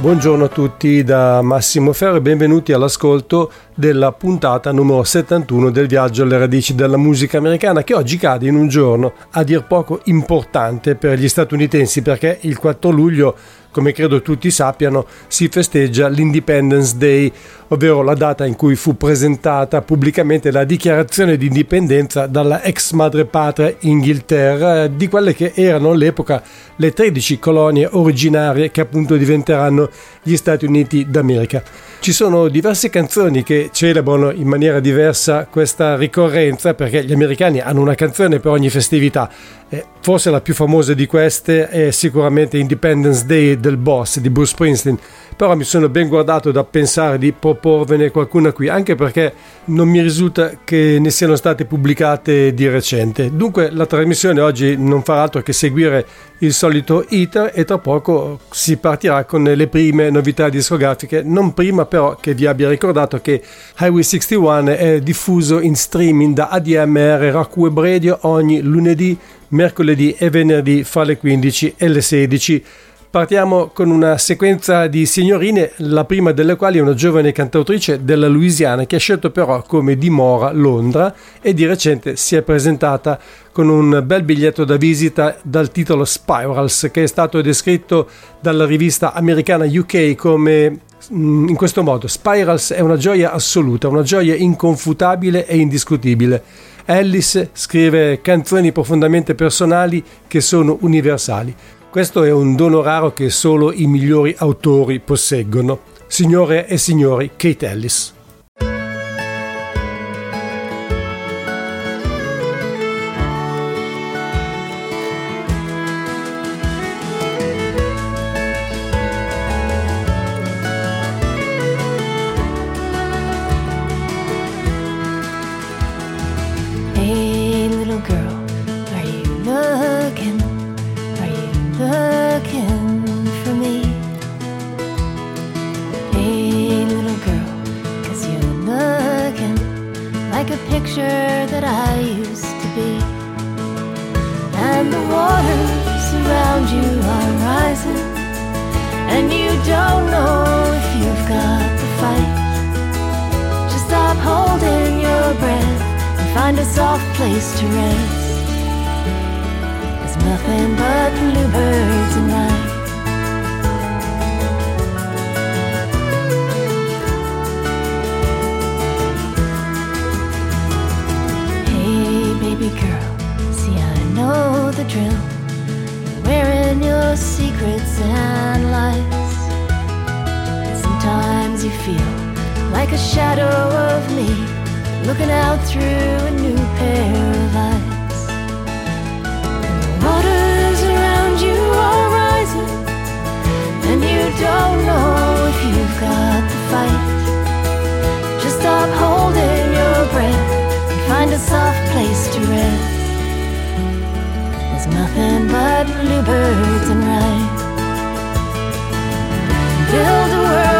Buongiorno a tutti da Massimo Ferro e benvenuti all'ascolto della puntata numero 71 del viaggio alle radici della musica americana che oggi cade in un giorno a dir poco importante per gli statunitensi perché il 4 luglio come credo tutti sappiano, si festeggia l'Independence Day, ovvero la data in cui fu presentata pubblicamente la dichiarazione di indipendenza dalla ex madrepatria Inghilterra di quelle che erano all'epoca le 13 colonie originarie che appunto diventeranno gli Stati Uniti d'America. Ci sono diverse canzoni che celebrano in maniera diversa questa ricorrenza perché gli americani hanno una canzone per ogni festività. Eh, forse la più famosa di queste è sicuramente Independence Day del Boss di Bruce Springsteen, però mi sono ben guardato da pensare di proporvene qualcuna qui, anche perché non mi risulta che ne siano state pubblicate di recente. Dunque la trasmissione oggi non farà altro che seguire il solito iter e tra poco si partirà con le prime novità discografiche, non prima però che vi abbia ricordato che Highway 61 è diffuso in streaming da ADMR Rock Web Radio ogni lunedì, mercoledì e venerdì fra le 15 e le 16 Partiamo con una sequenza di signorine, la prima delle quali è una giovane cantautrice della Louisiana che ha scelto però come dimora Londra e di recente si è presentata con un bel biglietto da visita dal titolo Spirals che è stato descritto dalla rivista americana UK come mm, in questo modo Spirals è una gioia assoluta, una gioia inconfutabile e indiscutibile. Ellis scrive canzoni profondamente personali che sono universali. Questo è un dono raro che solo i migliori autori posseggono. Signore e signori, Kate Ellis. like a shadow of me, looking out through a new pair of eyes. The waters around you are rising, and you don't know if you've got the fight. Just stop holding your breath and find a soft place to rest. There's nothing but bluebirds and rice. Build a world.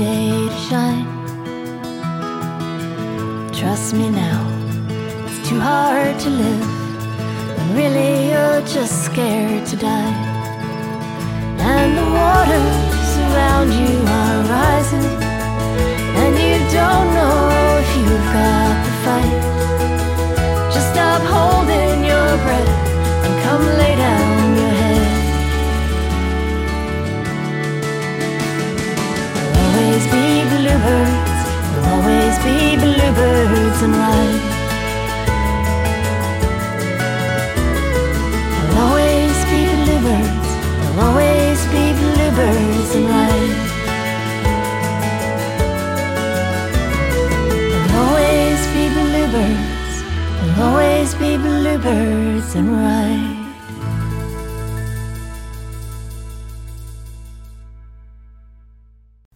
to shine. Trust me now, it's too hard to live when really you're just scared to die. And the waters around you are rising, and you don't know if you've got the fight. Just stop holding your breath and come lay down bluebirds, there'll always be bluebirds and ride. There'll always be bluebirds, there'll always be bluebirds and ride. There'll always be bluebirds, there'll always be bluebirds and ride.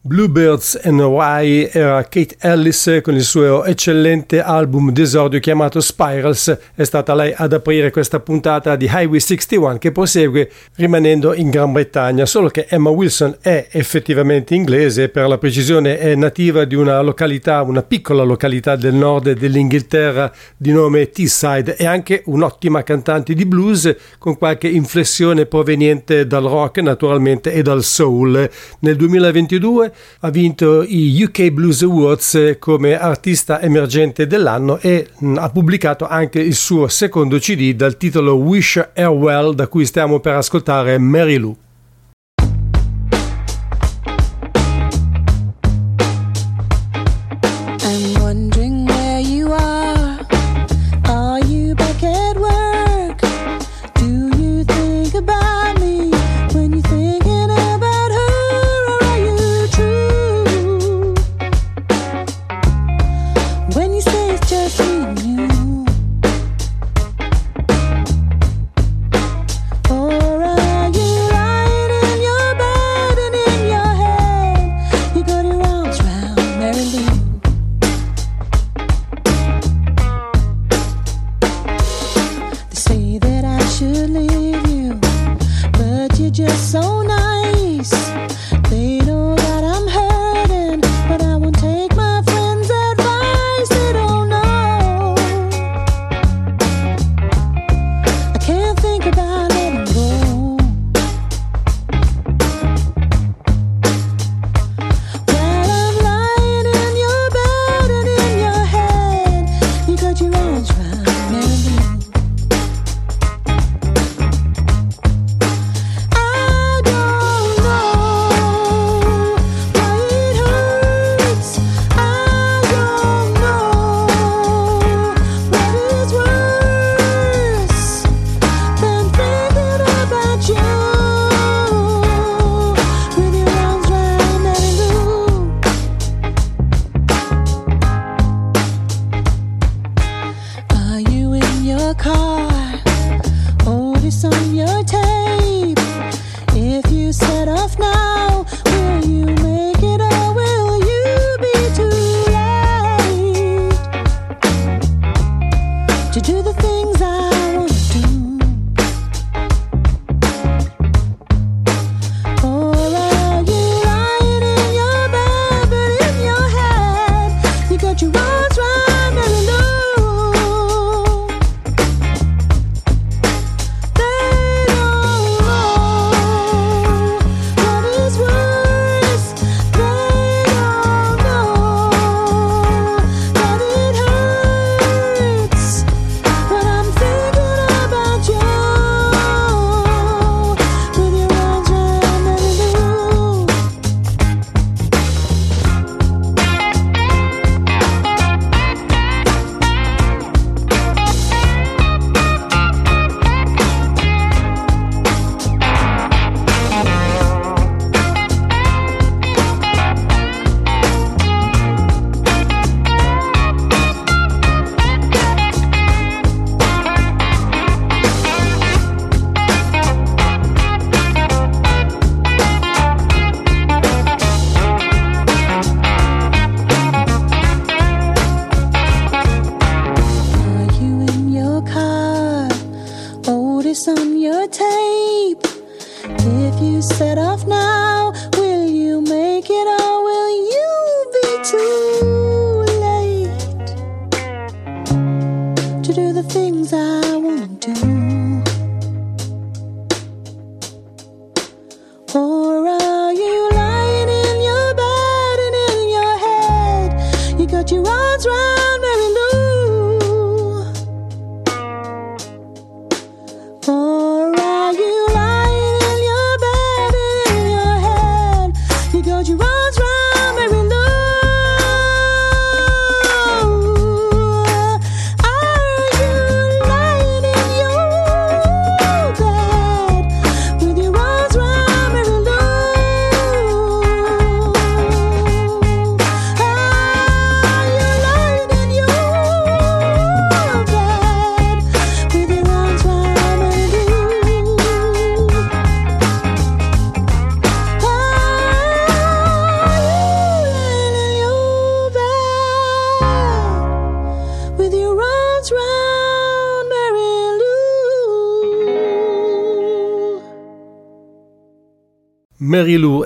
Bluebirds and Hawaii era Kate Ellis con il suo eccellente album d'esordio chiamato Spirals. È stata lei ad aprire questa puntata di Highway 61 che prosegue rimanendo in Gran Bretagna, solo che Emma Wilson è effettivamente inglese, per la precisione è nativa di una località, una piccola località del nord dell'Inghilterra di nome Teesside, è anche un'ottima cantante di blues con qualche inflessione proveniente dal rock naturalmente e dal soul. Nel 2022 ha vinto i UK Blues Awards come artista emergente dell'anno e mh, ha pubblicato anche il suo secondo CD dal titolo Wish Her Well da cui stiamo per ascoltare Mary Lou.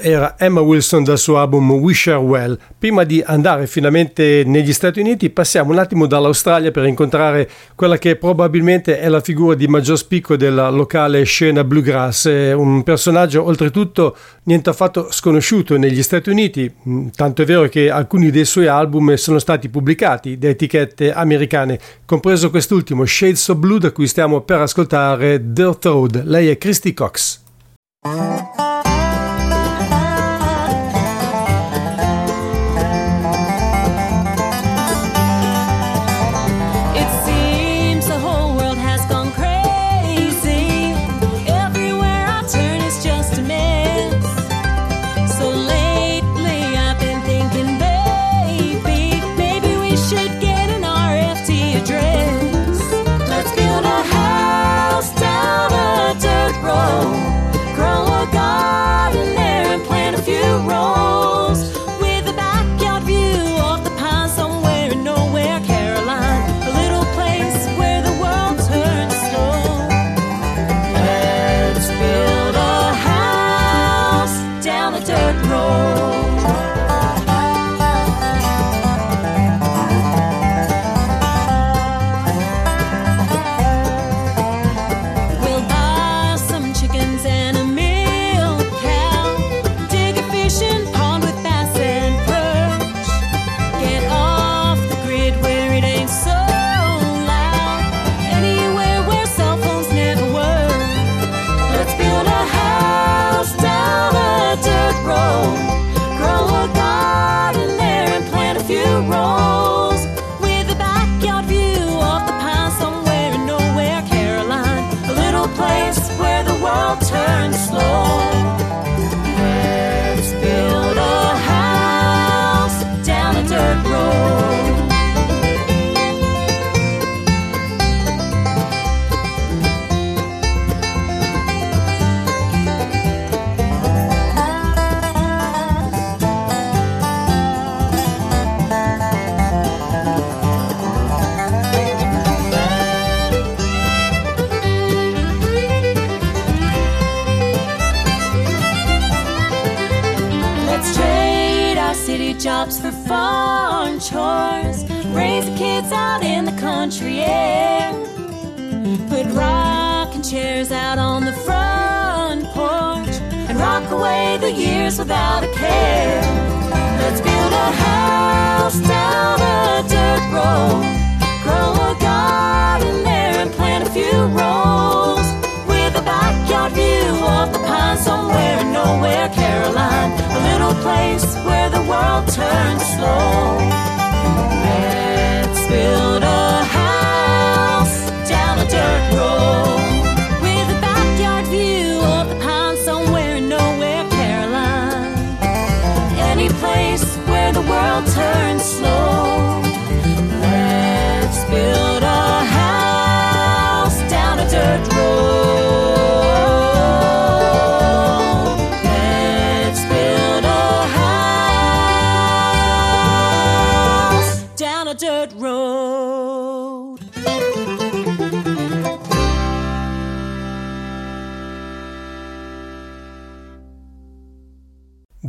Era Emma Wilson dal suo album Wish Her Well. Prima di andare finalmente negli Stati Uniti passiamo un attimo dall'Australia per incontrare quella che probabilmente è la figura di maggior spicco della locale scena bluegrass, un personaggio oltretutto niente affatto sconosciuto negli Stati Uniti, mm, tanto è vero che alcuni dei suoi album sono stati pubblicati da etichette americane, compreso quest'ultimo Shades of Blue da cui stiamo per ascoltare Dirt Road. Lei è Christy Cox. Years without a care. Let's build a house down a dirt road, grow a garden there and plant a few roses with a backyard view of the pines somewhere in nowhere, Caroline, a little place where the world turns slow. Let's build a world turns slow. Let's build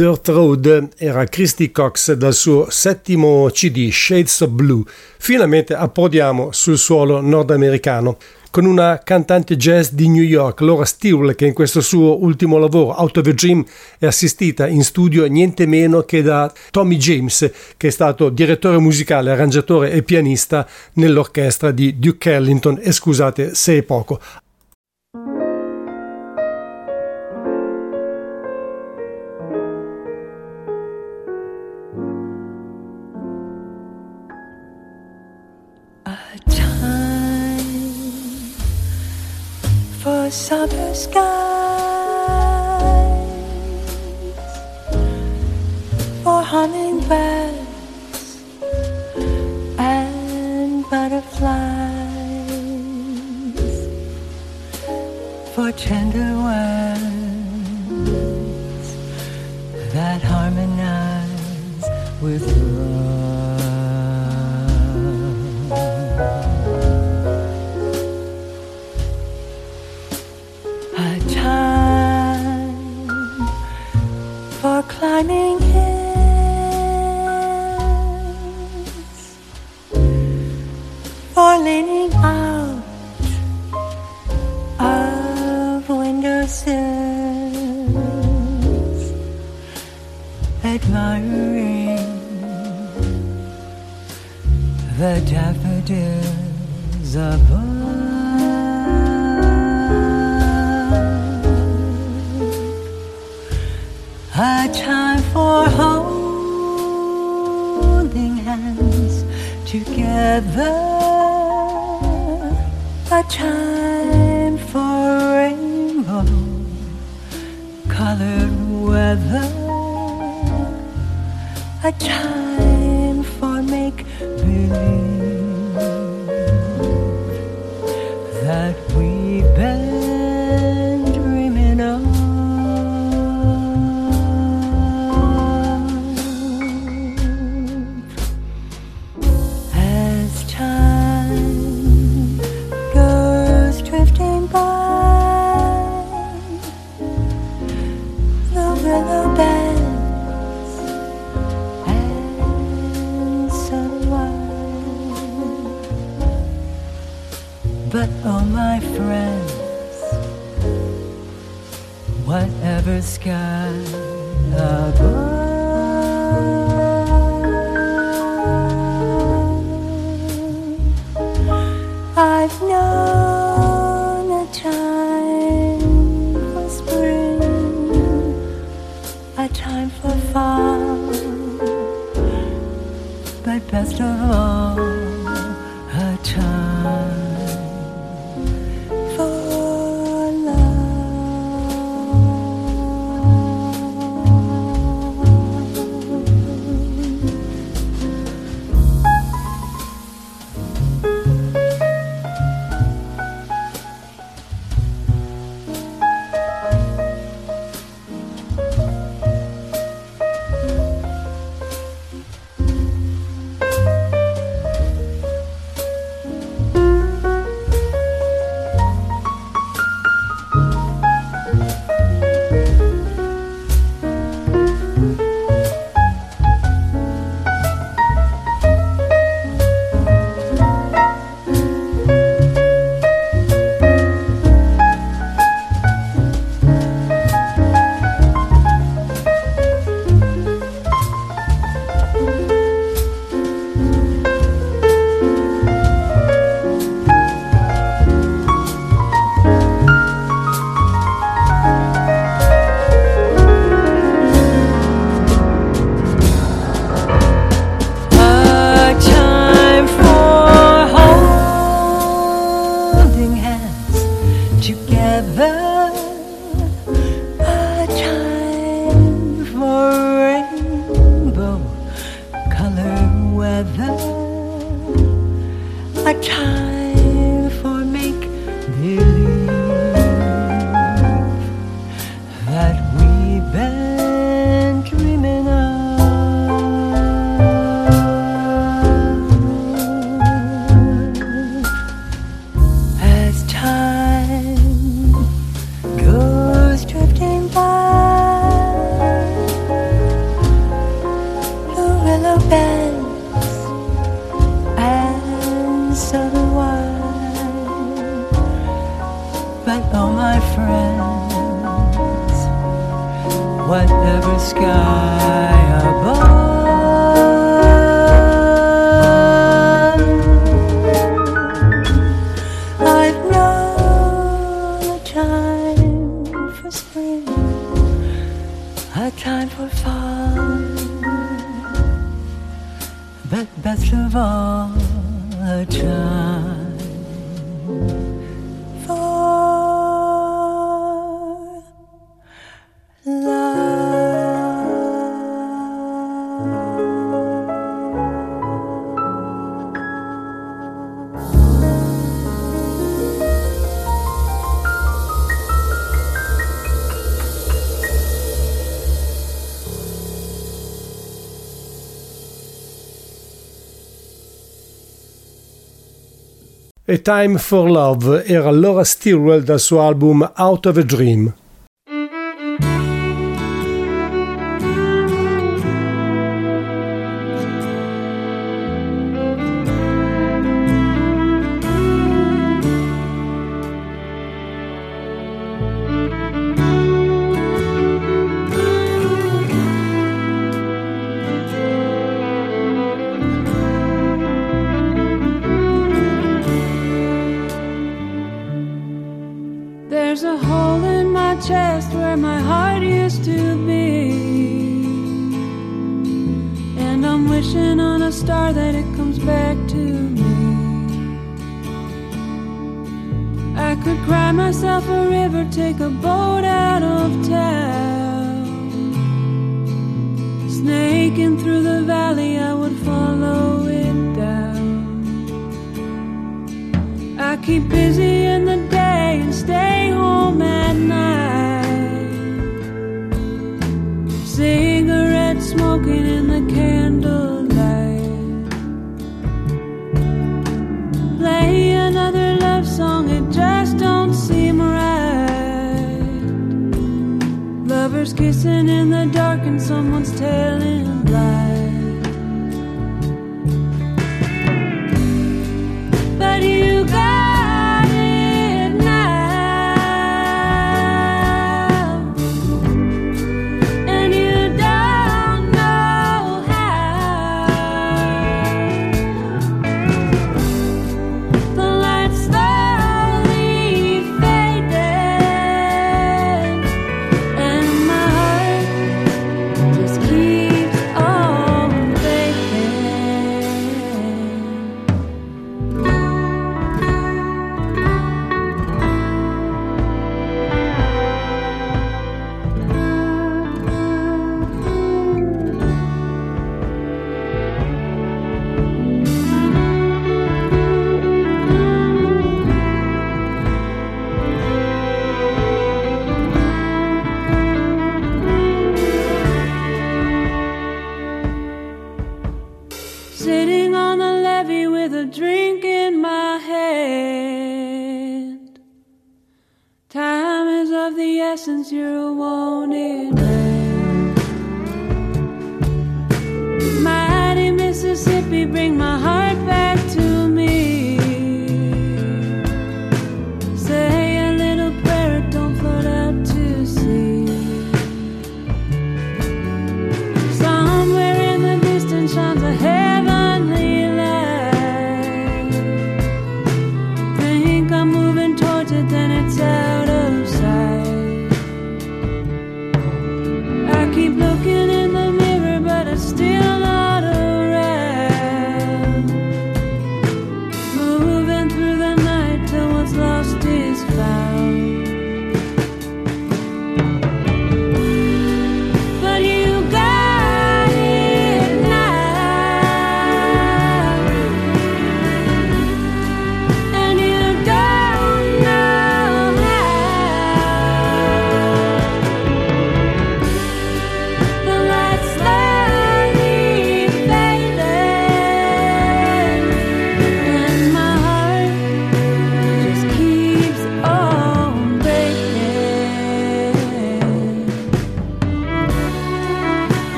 Dirt Road era Christy Cox dal suo settimo CD Shades of Blue. Finalmente approdiamo sul suolo nordamericano con una cantante jazz di New York, Laura Steele, che in questo suo ultimo lavoro, Out of a Dream, è assistita in studio niente meno che da Tommy James, che è stato direttore musicale, arrangiatore e pianista nell'orchestra di Duke Ellington. E scusate se è poco. A Time for Love era Laura Stilwell dal suo album Out of a Dream.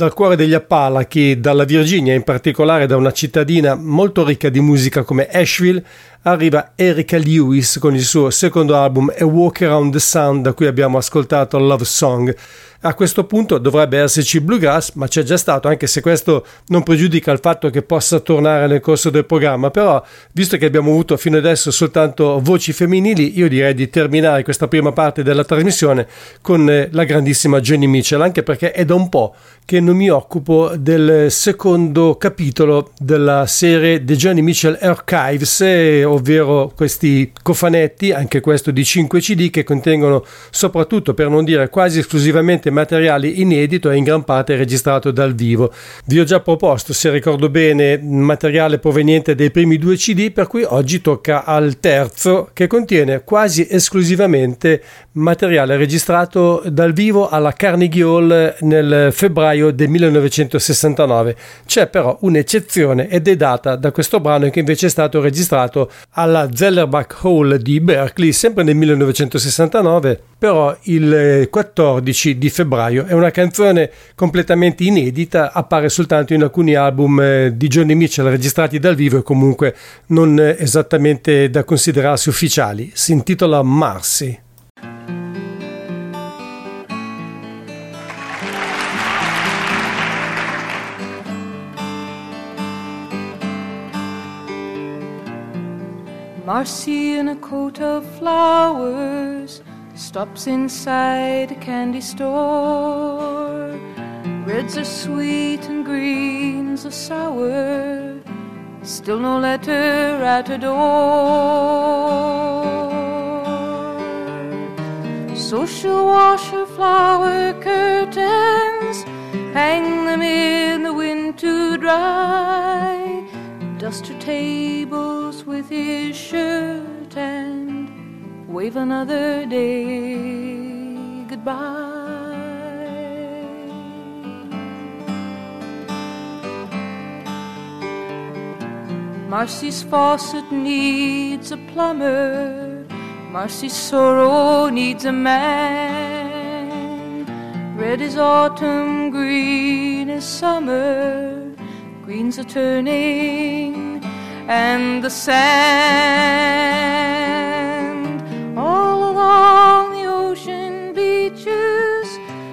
Dal cuore degli Appalachi, dalla Virginia, in particolare da una cittadina molto ricca di musica come Asheville, arriva Erika Lewis con il suo secondo album A Walk Around the Sun, da cui abbiamo ascoltato Love Song. A questo punto dovrebbe esserci bluegrass, ma c'è già stato, anche se questo non pregiudica il fatto che possa tornare nel corso del programma. Però, visto che abbiamo avuto fino adesso soltanto voci femminili, io direi di terminare questa prima parte della trasmissione con eh, la grandissima Jenny Mitchell, anche perché è da un po' che non mi occupo del secondo capitolo della serie The Johnny Mitchell Archives, eh, ovvero questi cofanetti, anche questo di 5 CD, che contengono soprattutto, per non dire quasi esclusivamente, materiali inedito e in gran parte registrato dal vivo. Vi ho già proposto, se ricordo bene, materiale proveniente dai primi due CD, per cui oggi tocca al terzo, che contiene quasi esclusivamente materiale registrato dal vivo alla Carnegie Hall nel febbraio del 1969. C'è però un'eccezione ed è data da questo brano che invece è stato registrato alla Zellerbach Hall di Berkeley, sempre nel 1969, però il 14 di febbraio. È una canzone completamente inedita, appare soltanto in alcuni album eh, di Johnny Mitchell registrati dal vivo e comunque non esattamente da considerarsi ufficiali. Si intitola Marcy. Marcy in a coat of flowers stops inside a candy store. Reds are sweet and greens are sour. Still no letter at her door. So she'll wash her flower curtains, hang them in the wind to dry, dust her tables with his shirt and wave another day goodbye. Marcy's faucet needs a plumber. Marcy's sorrow needs a man. Red is autumn, green is summer. Greens are turning, and the sand all along the ocean beaches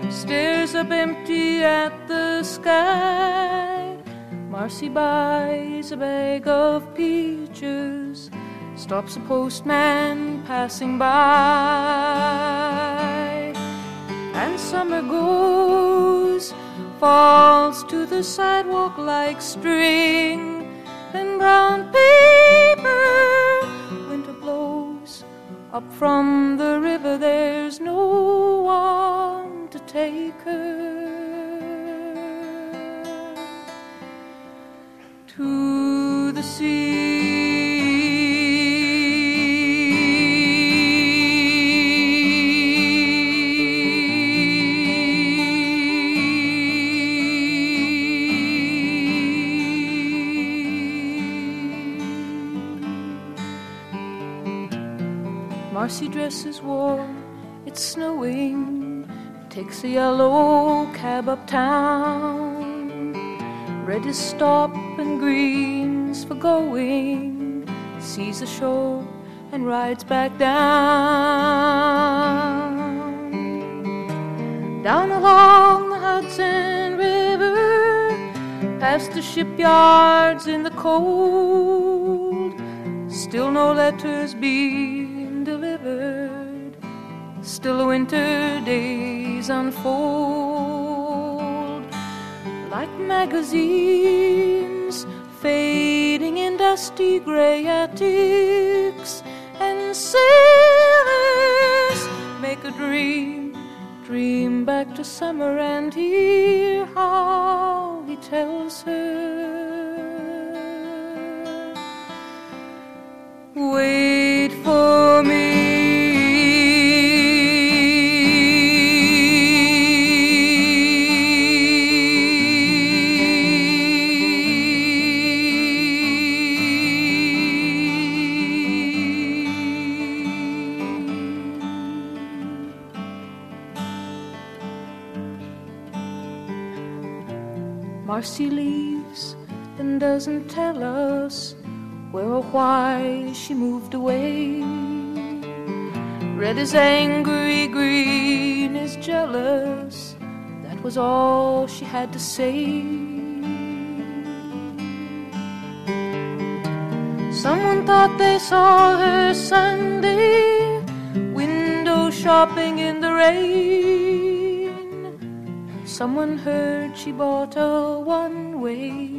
stares up empty at the sky. Marcy buys a bag of peaches, stops a postman passing by, and summer goes, falls to the sidewalk like string, and brown paper. Winter blows up from the river, there's no one to take her to the sea. Snowing, takes a yellow cab uptown. Red is stop and green's for going. Sees a shore and rides back down. Down along the Hudson River, past the shipyards in the cold. Still no letters delivered. Still winter days unfold like magazines fading in dusty gray attics, and sailors make a dream, dream back to summer and hear how he tells her. Wait for Marcy leaves and doesn't tell us where or why she moved away. Red is angry, green is jealous. That was all she had to say. Someone thought they saw her Sunday, window shopping in the rain. Someone heard she bought a one way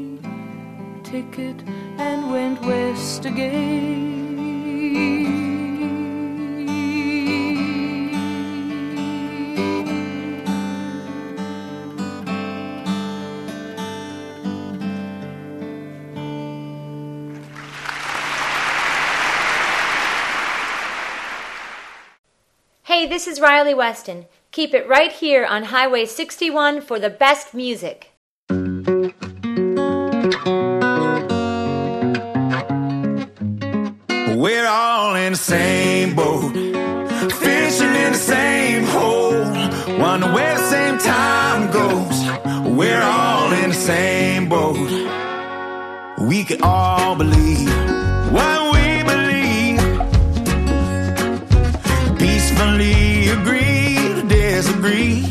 ticket and went west again. Hey, this is Riley Weston. Keep it right here on Highway 61 for the best music. We're all in the same boat, fishing in the same hole. Wonder where the same time goes. We're all in the same boat. We can all believe disagree.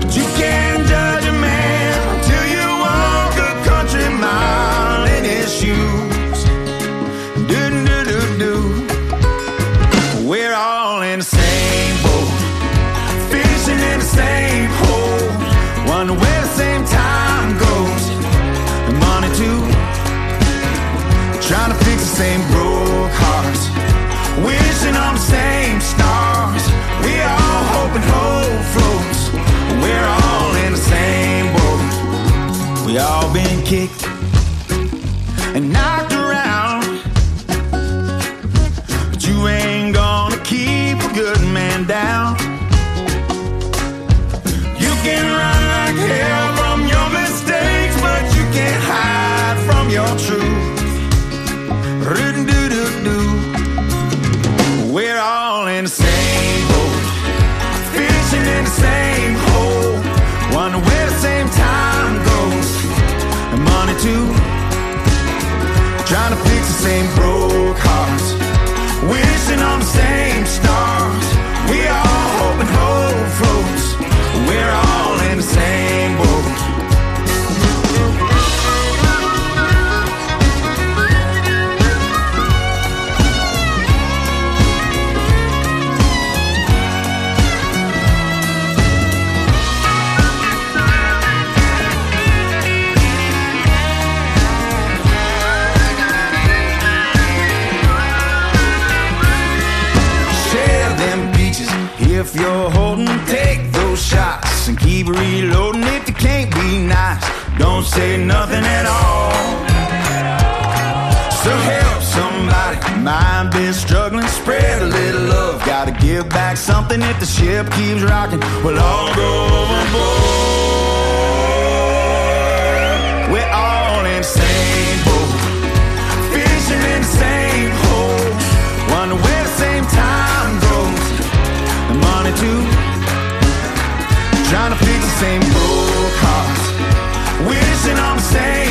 But you can't judge a man till you walk a country mile in his shoes. Do do do do. We're all in the same boat, fishing in the same hole. Wonder where the same time goes, and money too. Trying to fix the same broke hearts, wishing on the same stars. We all been kicked. And knocked nothing at all. So help somebody, mind been struggling. Spread a little love, gotta give back something. If the ship keeps rocking, we'll all go overboard. We're all in the same boat, fishing in the same hole. Wonder where the same time goes, money too. Trying to fix the same wishing on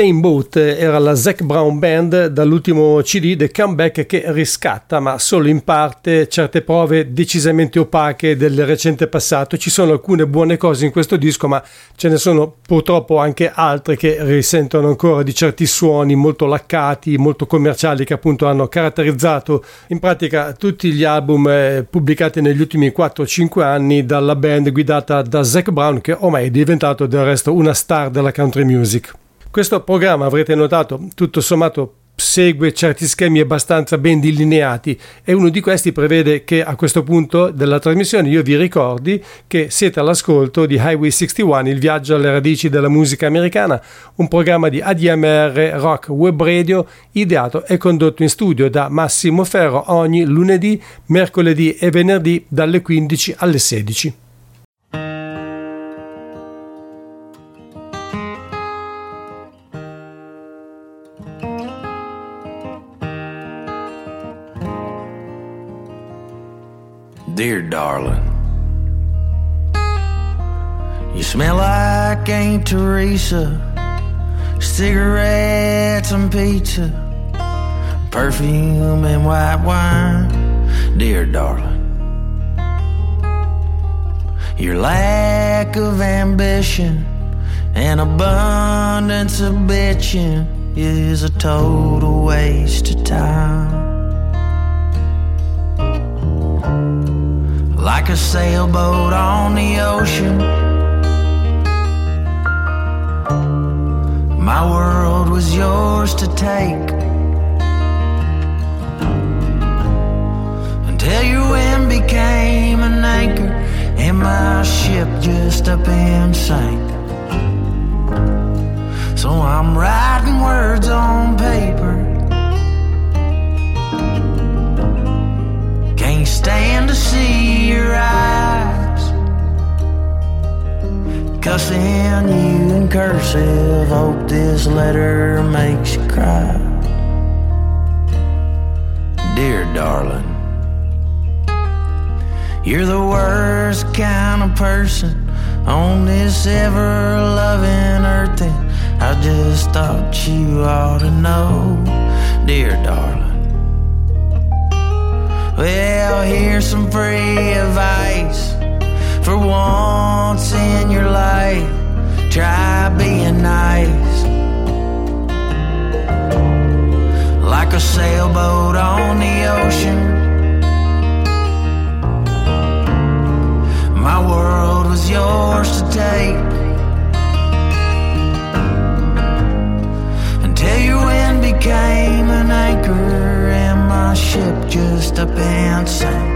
Same Boat era la Zac Brown Band dall'ultimo CD The Comeback che riscatta, ma solo in parte, certe prove decisamente opache del recente passato. Ci sono alcune buone cose in questo disco, ma ce ne sono purtroppo anche altre che risentono ancora di certi suoni molto laccati, molto commerciali che appunto hanno caratterizzato in pratica tutti gli album eh, pubblicati negli ultimi 4-5 anni dalla band guidata da Zac Brown che ormai è diventato del resto una star della country music. Questo programma avrete notato tutto sommato segue certi schemi abbastanza ben delineati e uno di questi prevede che a questo punto della trasmissione io vi ricordi che siete all'ascolto di Highway 61, il viaggio alle radici della musica americana, un programma di ADMR Rock Web Radio ideato e condotto in studio da Massimo Ferro ogni lunedì, mercoledì e venerdì dalle 15 alle 16. Dear darling, you smell like Aunt Teresa, cigarettes and pizza, perfume and white wine. Dear darling, your lack of ambition and abundance of bitching is a total waste of time. Like a sailboat on the ocean. My world was yours to take until your wind became an anchor and my ship just up and sank. So I'm writing words on paper. Stand to see your eyes. Cussing you in cursive. Hope this letter makes you cry. Dear darling, you're the worst kind of person on this ever loving earth. And I just thought you ought to know, dear darling. Well, here's some free advice for once in your life. Try being nice. Like a sailboat on the ocean. My world was yours to take. Until your wind became an anchor my ship just up and sank.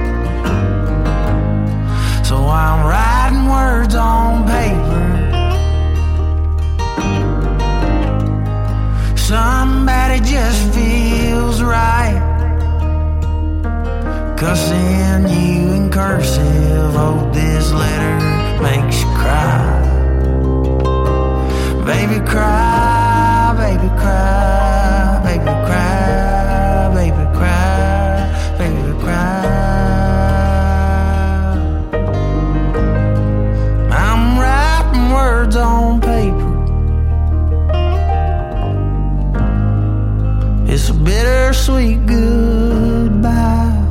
So I'm writing words on paper. Somebody just feels right. Cussing you in cursive. Hope this letter makes you cry. Baby, cry, baby, cry, bittersweet goodbye.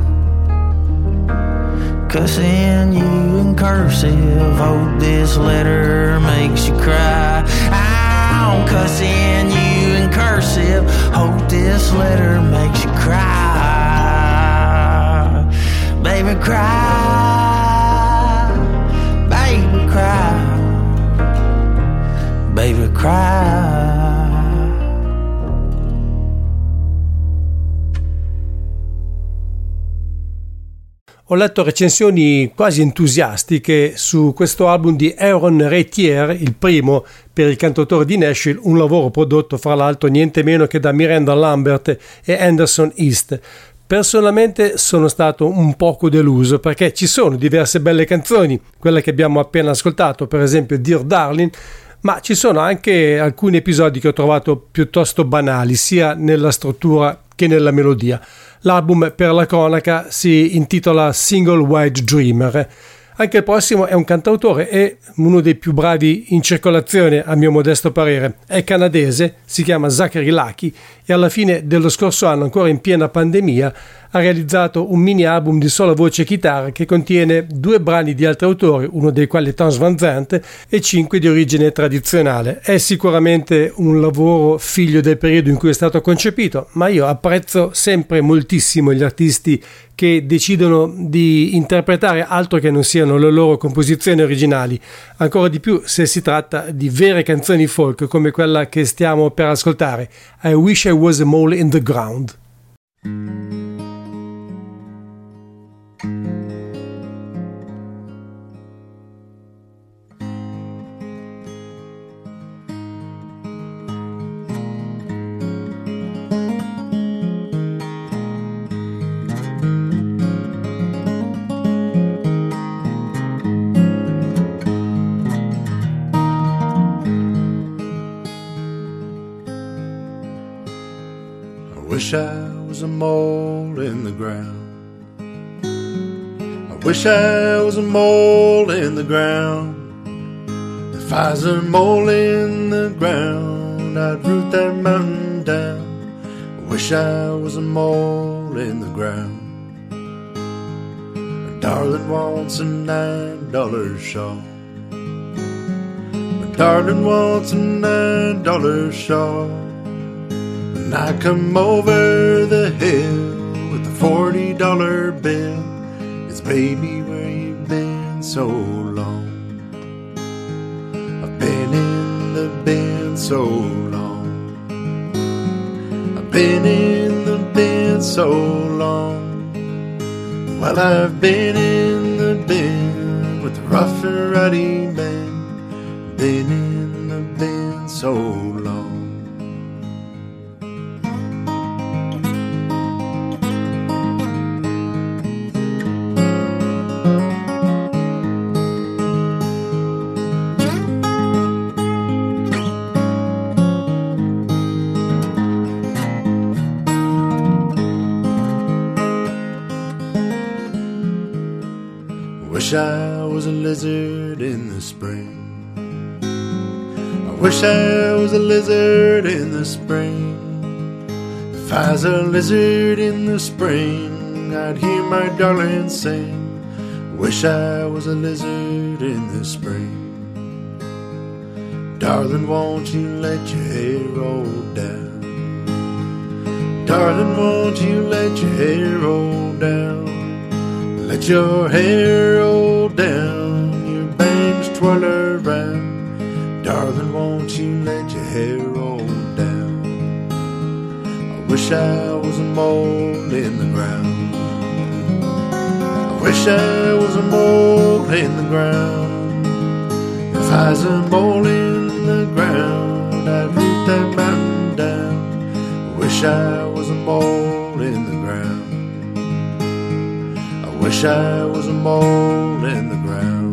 Cussing you in cursive. Hope this letter makes you cry. I'm cussing you in cursive. Hope this letter makes you cry. Baby, cry. Baby, cry. Baby, cry. Ho letto recensioni quasi entusiastiche su questo album di Aaron Retier, il primo per il cantautore di Nashville, un lavoro prodotto fra l'altro niente meno che da Miranda Lambert e Anderson East. Personalmente sono stato un poco deluso perché ci sono diverse belle canzoni, quella che abbiamo appena ascoltato, per esempio Dear Darling, ma ci sono anche alcuni episodi che ho trovato piuttosto banali, sia nella struttura che nella melodia. L'album per la cronaca si intitola Single White Dreamer. Anche il prossimo è un cantautore e uno dei più bravi in circolazione a mio modesto parere. È canadese, si chiama Zachary Lucky e alla fine dello scorso anno, ancora in piena pandemia, ha realizzato un mini album di sola voce e chitarra che contiene due brani di altri autori, uno dei quali è Towns Van Zandt e cinque di origine tradizionale. È sicuramente un lavoro figlio del periodo in cui è stato concepito, ma io apprezzo sempre moltissimo gli artisti che decidono di interpretare altro che non siano le loro composizioni originali, ancora di più se si tratta di vere canzoni folk come quella che stiamo per ascoltare, I Wish I There was a Mole in the Ground. Wish I was a mole in the ground. If I was a mole in the ground, I'd root that mountain down. I wish I was a mole in the ground. My darling wants a nine dollar shawl. My darling wants a nine dollar shawl. And I come over the hill with a forty dollar bill. Baby, where you been so long? I've been in the bin so long. I've been in the bin so long. Well, I've been in the bin with the rough and ruddy men. Been in the bin so long. Wish I was a lizard in the spring. I wish I was a lizard in the spring. If I was a lizard in the spring, I'd hear my darling sing. Wish I was a lizard in the spring. Darling, won't you let your hair roll down? Darling, won't you let your hair roll down? Let your hair roll down, your bangs twirl around. Darling, won't you let your hair roll down? I wish I was a mole in the ground. I wish I was a mole in the ground. If I was a mole in the ground, I'd root that mountain down. I wish I was a mole wish I was a mole in the ground.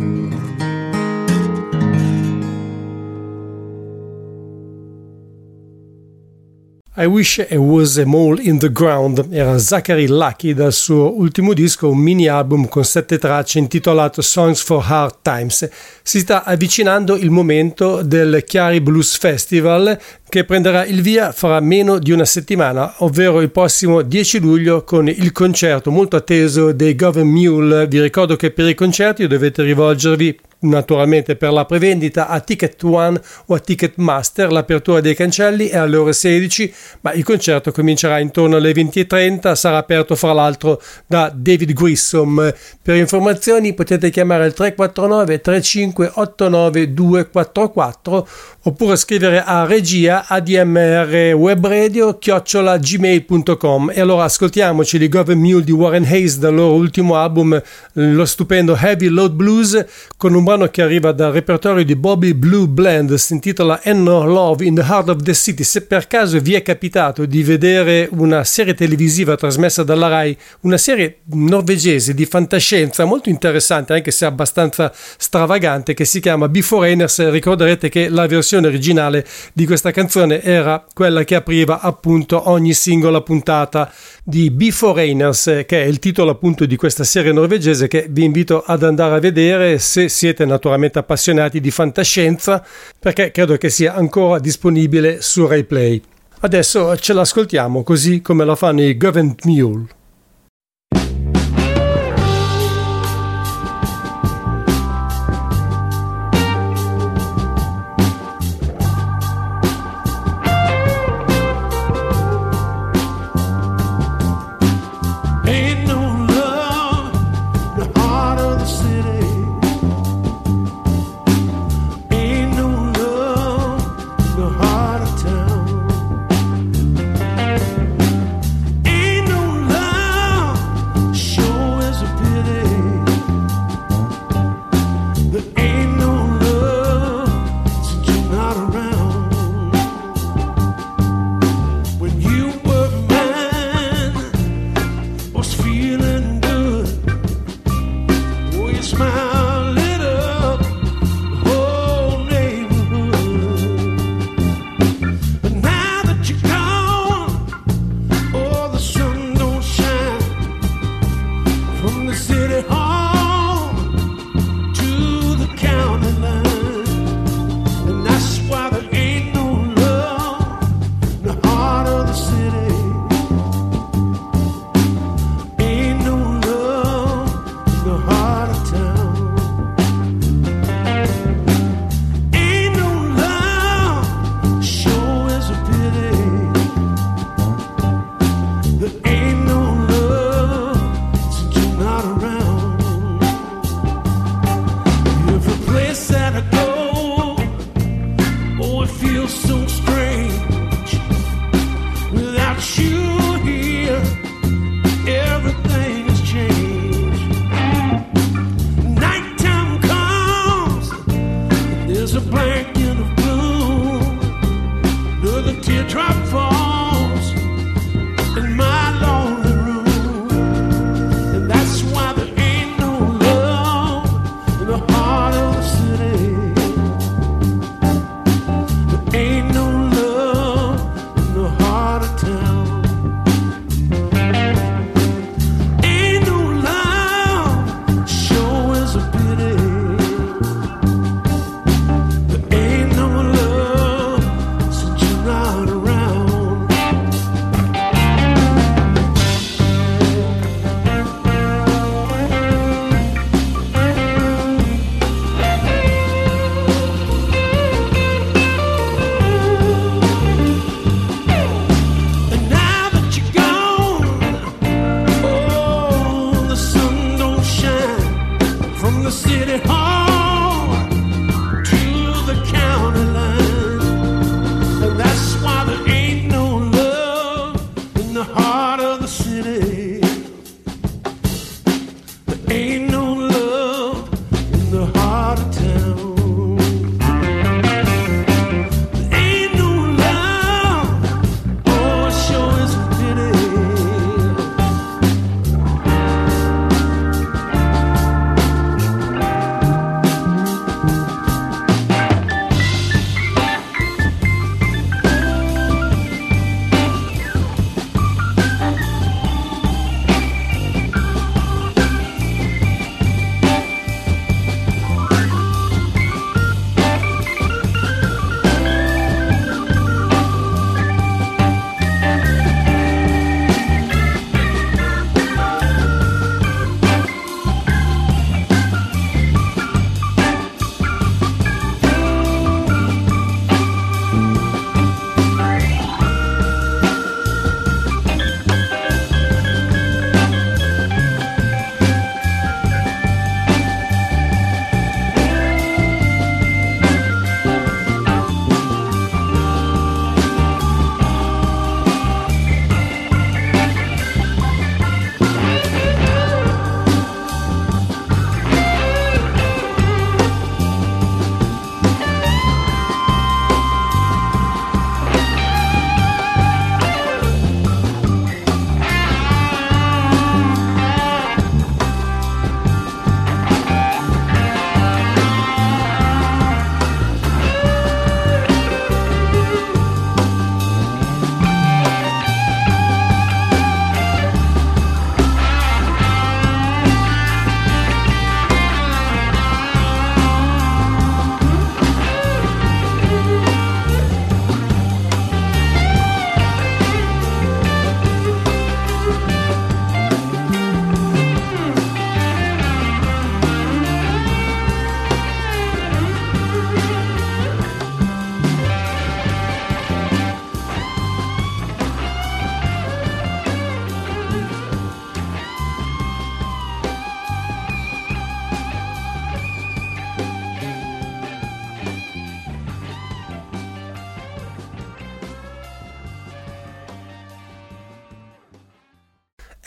I Wish I Was a Mole in the Ground era Zachary Lucky dal suo ultimo disco, un mini album con sette tracce intitolato Songs for Hard Times. Si sta avvicinando il momento del Chiari Blues Festival che prenderà il via fra meno di una settimana, ovvero il prossimo 10 luglio con il concerto molto atteso dei Govern Mule. Vi ricordo che per i concerti dovete rivolgervi naturalmente per la prevendita a Ticket One o a Ticketmaster. L'apertura dei cancelli è alle ore 16, ma il concerto comincerà intorno alle 20.30. Sarà aperto fra l'altro da David Grissom. Per informazioni potete chiamare il 349 3589 244 oppure scrivere a regia admr webradio chiocciola gmail.com e allora ascoltiamoci di Govern Mule di Warren Hayes dal loro ultimo album lo stupendo Heavy Load Blues con un brano che arriva dal repertorio di Bobby Blue Blend si intitola Enno Love in the Heart of the City. Se per caso vi è capitato di vedere una serie televisiva trasmessa dalla RAI una serie norvegese di fantascienza molto interessante anche se abbastanza stravagante che si chiama Before Rainers ricorderete che la versione originale di questa canzone era quella che apriva appunto ogni singola puntata di Before Rainers che è il titolo appunto di questa serie norvegese che vi invito ad andare a vedere se siete naturalmente appassionati di fantascienza perché credo che sia ancora disponibile su Rai Play. Adesso ce l'ascoltiamo così come lo fanno i Government Mule.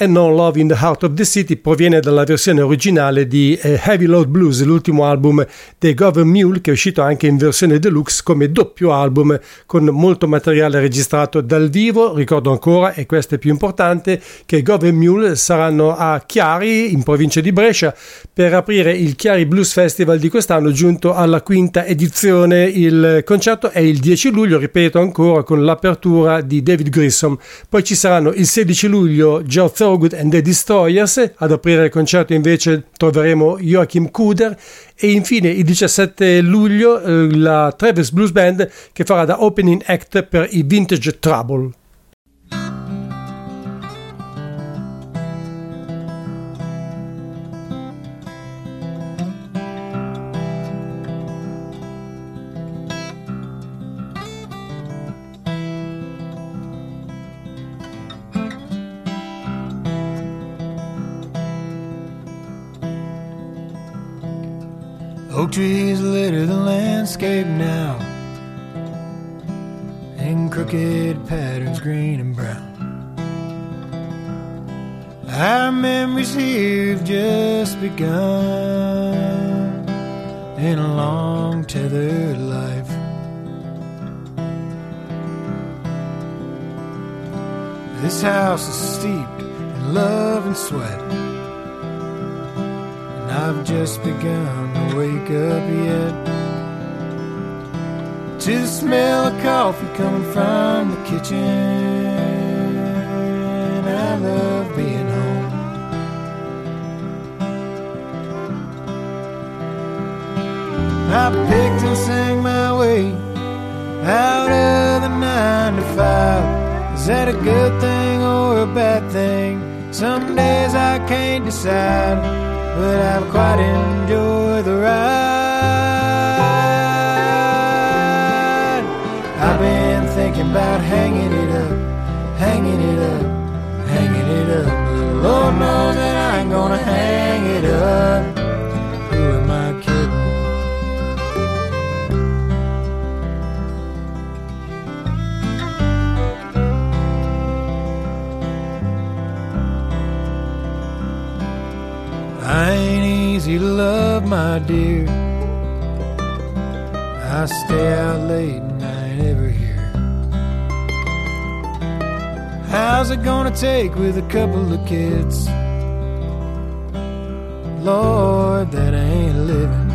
And No Love in the Heart of the City proviene dalla versione originale di eh, Heavy Load Blues, l'ultimo album dei Govern Mule che è uscito anche in versione deluxe come doppio album con molto materiale registrato dal vivo. Ricordo ancora, e questo è più importante, che Govern Mule saranno a Chiari in provincia di Brescia per aprire il Chiari Blues Festival di quest'anno giunto alla quinta edizione. Il concerto è il 10 luglio, ripeto ancora, con l'apertura di David Grissom. Poi ci saranno il 16 luglio Joe Thorogood and the Destroyers, ad aprire il concerto invece troveremo Joachim Kuder e infine il 17 luglio eh, la Travis Blues Band che farà da opening act per i Vintage Trouble. Oak trees litter the landscape now, in crooked patterns, green and brown. Our memories here have just begun in a long tethered life. This house is steeped in love and sweat. And I've just begun wake up yet to the smell of coffee coming from the kitchen. I love being home. I picked and sang my way out of the nine to five. Is that a good thing or a bad thing? Some days I can't decide but I've quite enjoyed the ride. I've been thinking about hanging it up, hanging it up, hanging it up. But Lord knows that I ain't gonna hang it up. To love, my dear. I stay out late and I ain't ever here. How's it gonna take with a couple of kids? Lord, that I ain't living.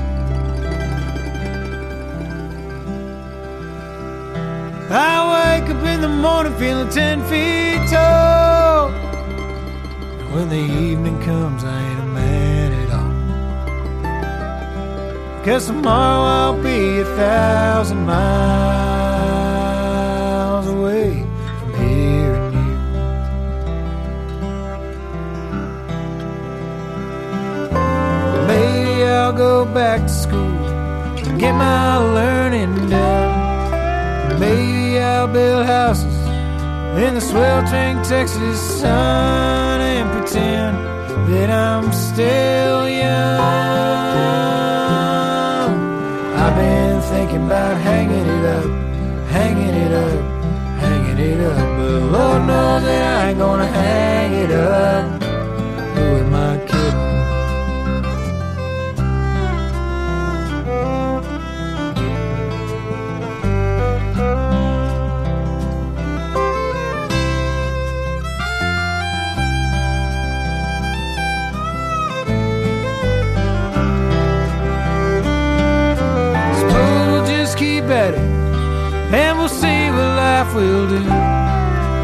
I wake up in the morning feeling ten feet tall. When the evening comes, I ain't Cause tomorrow I'll be a thousand miles away from here and you. Maybe I'll go back to school and get my learning done. Maybe I'll build houses in the sweltering Texas sun and pretend that I'm still young. Been thinking about hanging it up, hanging it up, hanging it up. But Lord knows that I ain't gonna hang it up.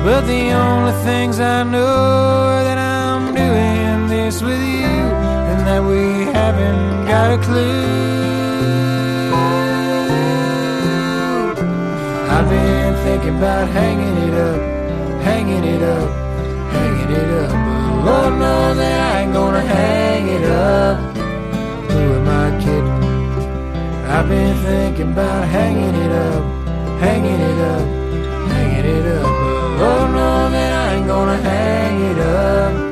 But the only things I know are that I'm doing this with you, and that we haven't got a clue. I've been thinking about hanging it up, hanging it up, hanging it up. But Lord knows that I ain't gonna hang it up. Who am I kidding? I've been thinking about hanging it up, hanging it up, hang it up.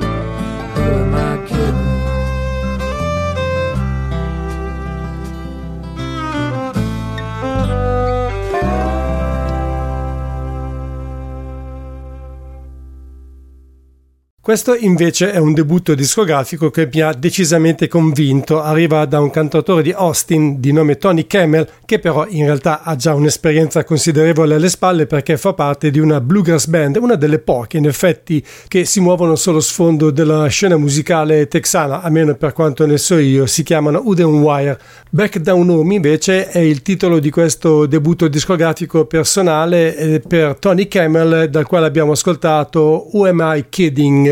Questo invece è un debutto discografico che mi ha decisamente convinto. Arriva da un cantautore di Austin di nome Tony Camel, che però in realtà ha già un'esperienza considerevole alle spalle perché fa parte di una bluegrass band, una delle poche in effetti che si muovono sullo sfondo della scena musicale texana, almeno per quanto ne so io, si chiamano Uden Wire. Back Down Home invece è il titolo di questo debutto discografico personale eh, per Tony Camel, dal quale abbiamo ascoltato Who Am I Kidding?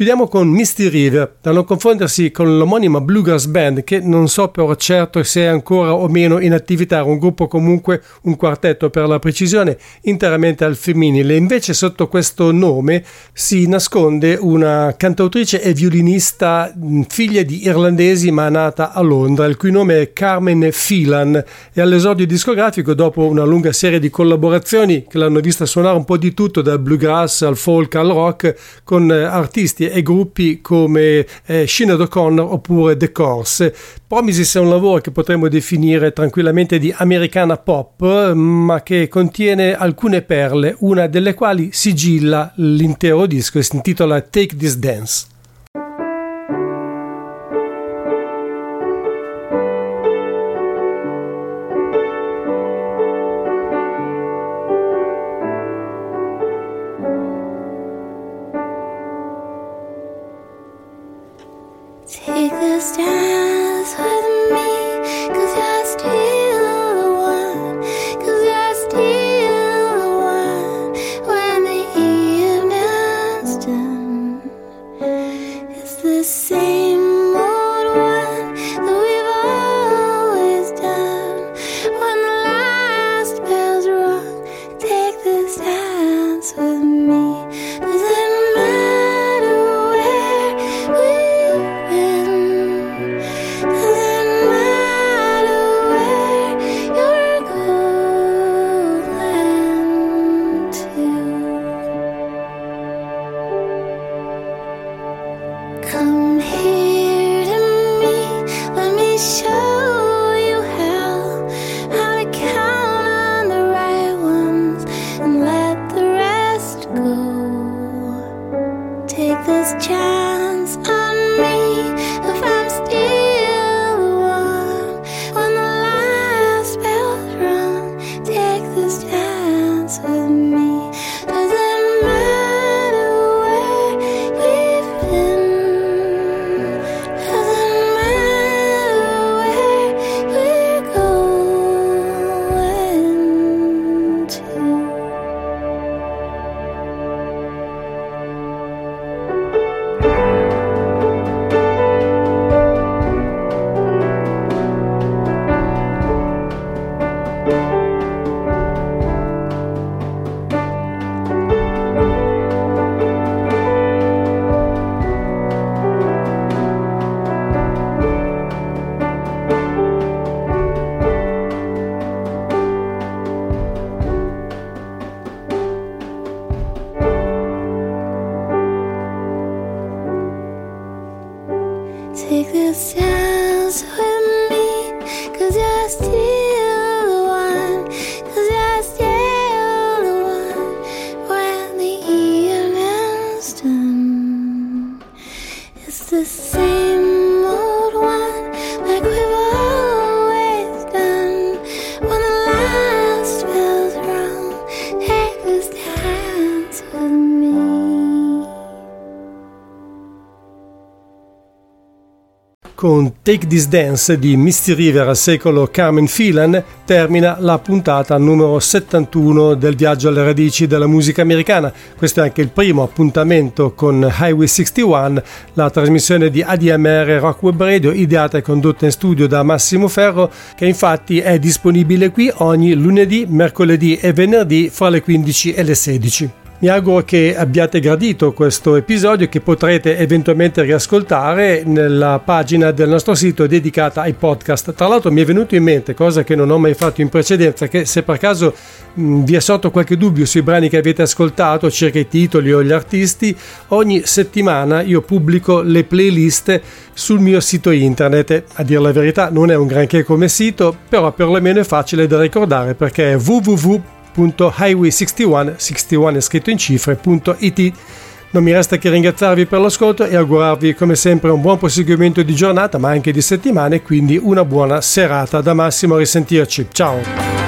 Chiudiamo con Misty River, da non confondersi con l'omonima Bluegrass Band, che non so per certo se è ancora o meno in attività, un gruppo comunque, un quartetto per la precisione, interamente al femminile. Invece sotto questo nome si nasconde una cantautrice e violinista figlia di irlandesi ma nata a Londra, il cui nome è Carmen Phelan e all'esordio discografico, dopo una lunga serie di collaborazioni che l'hanno vista suonare un po' di tutto, dal bluegrass al folk al rock, con eh, artisti e gruppi come eh, Sinead O'Connor oppure The Course. Promises è un lavoro che potremmo definire tranquillamente di americana pop, ma che contiene alcune perle, una delle quali sigilla l'intero disco e si intitola Take This Dance. Dance with me, cause you're still Take This Dance di Misty River al secolo Carmen Phelan termina la puntata numero 71 del viaggio alle radici della musica americana. Questo è anche il primo appuntamento con Highway 61, la trasmissione di ADMR Rock Web Radio ideata e condotta in studio da Massimo Ferro che infatti è disponibile qui ogni lunedì, mercoledì e venerdì fra le 15 e le 16. Mi auguro che abbiate gradito questo episodio che potrete eventualmente riascoltare nella pagina del nostro sito dedicata ai podcast. Tra l'altro mi è venuto in mente, cosa che non ho mai fatto in precedenza, che se per caso mh, vi è sotto qualche dubbio sui brani che avete ascoltato, circa i titoli o gli artisti, ogni settimana io pubblico le playlist sul mio sito internet. A dire la verità non è un granché come sito, però perlomeno è facile da ricordare perché è www www.highway61, 61 è scritto in cifre.it. Non mi resta che ringraziarvi per l'ascolto e augurarvi come sempre un buon proseguimento di giornata ma anche di settimana e quindi una buona serata. Da Massimo a risentirci. Ciao!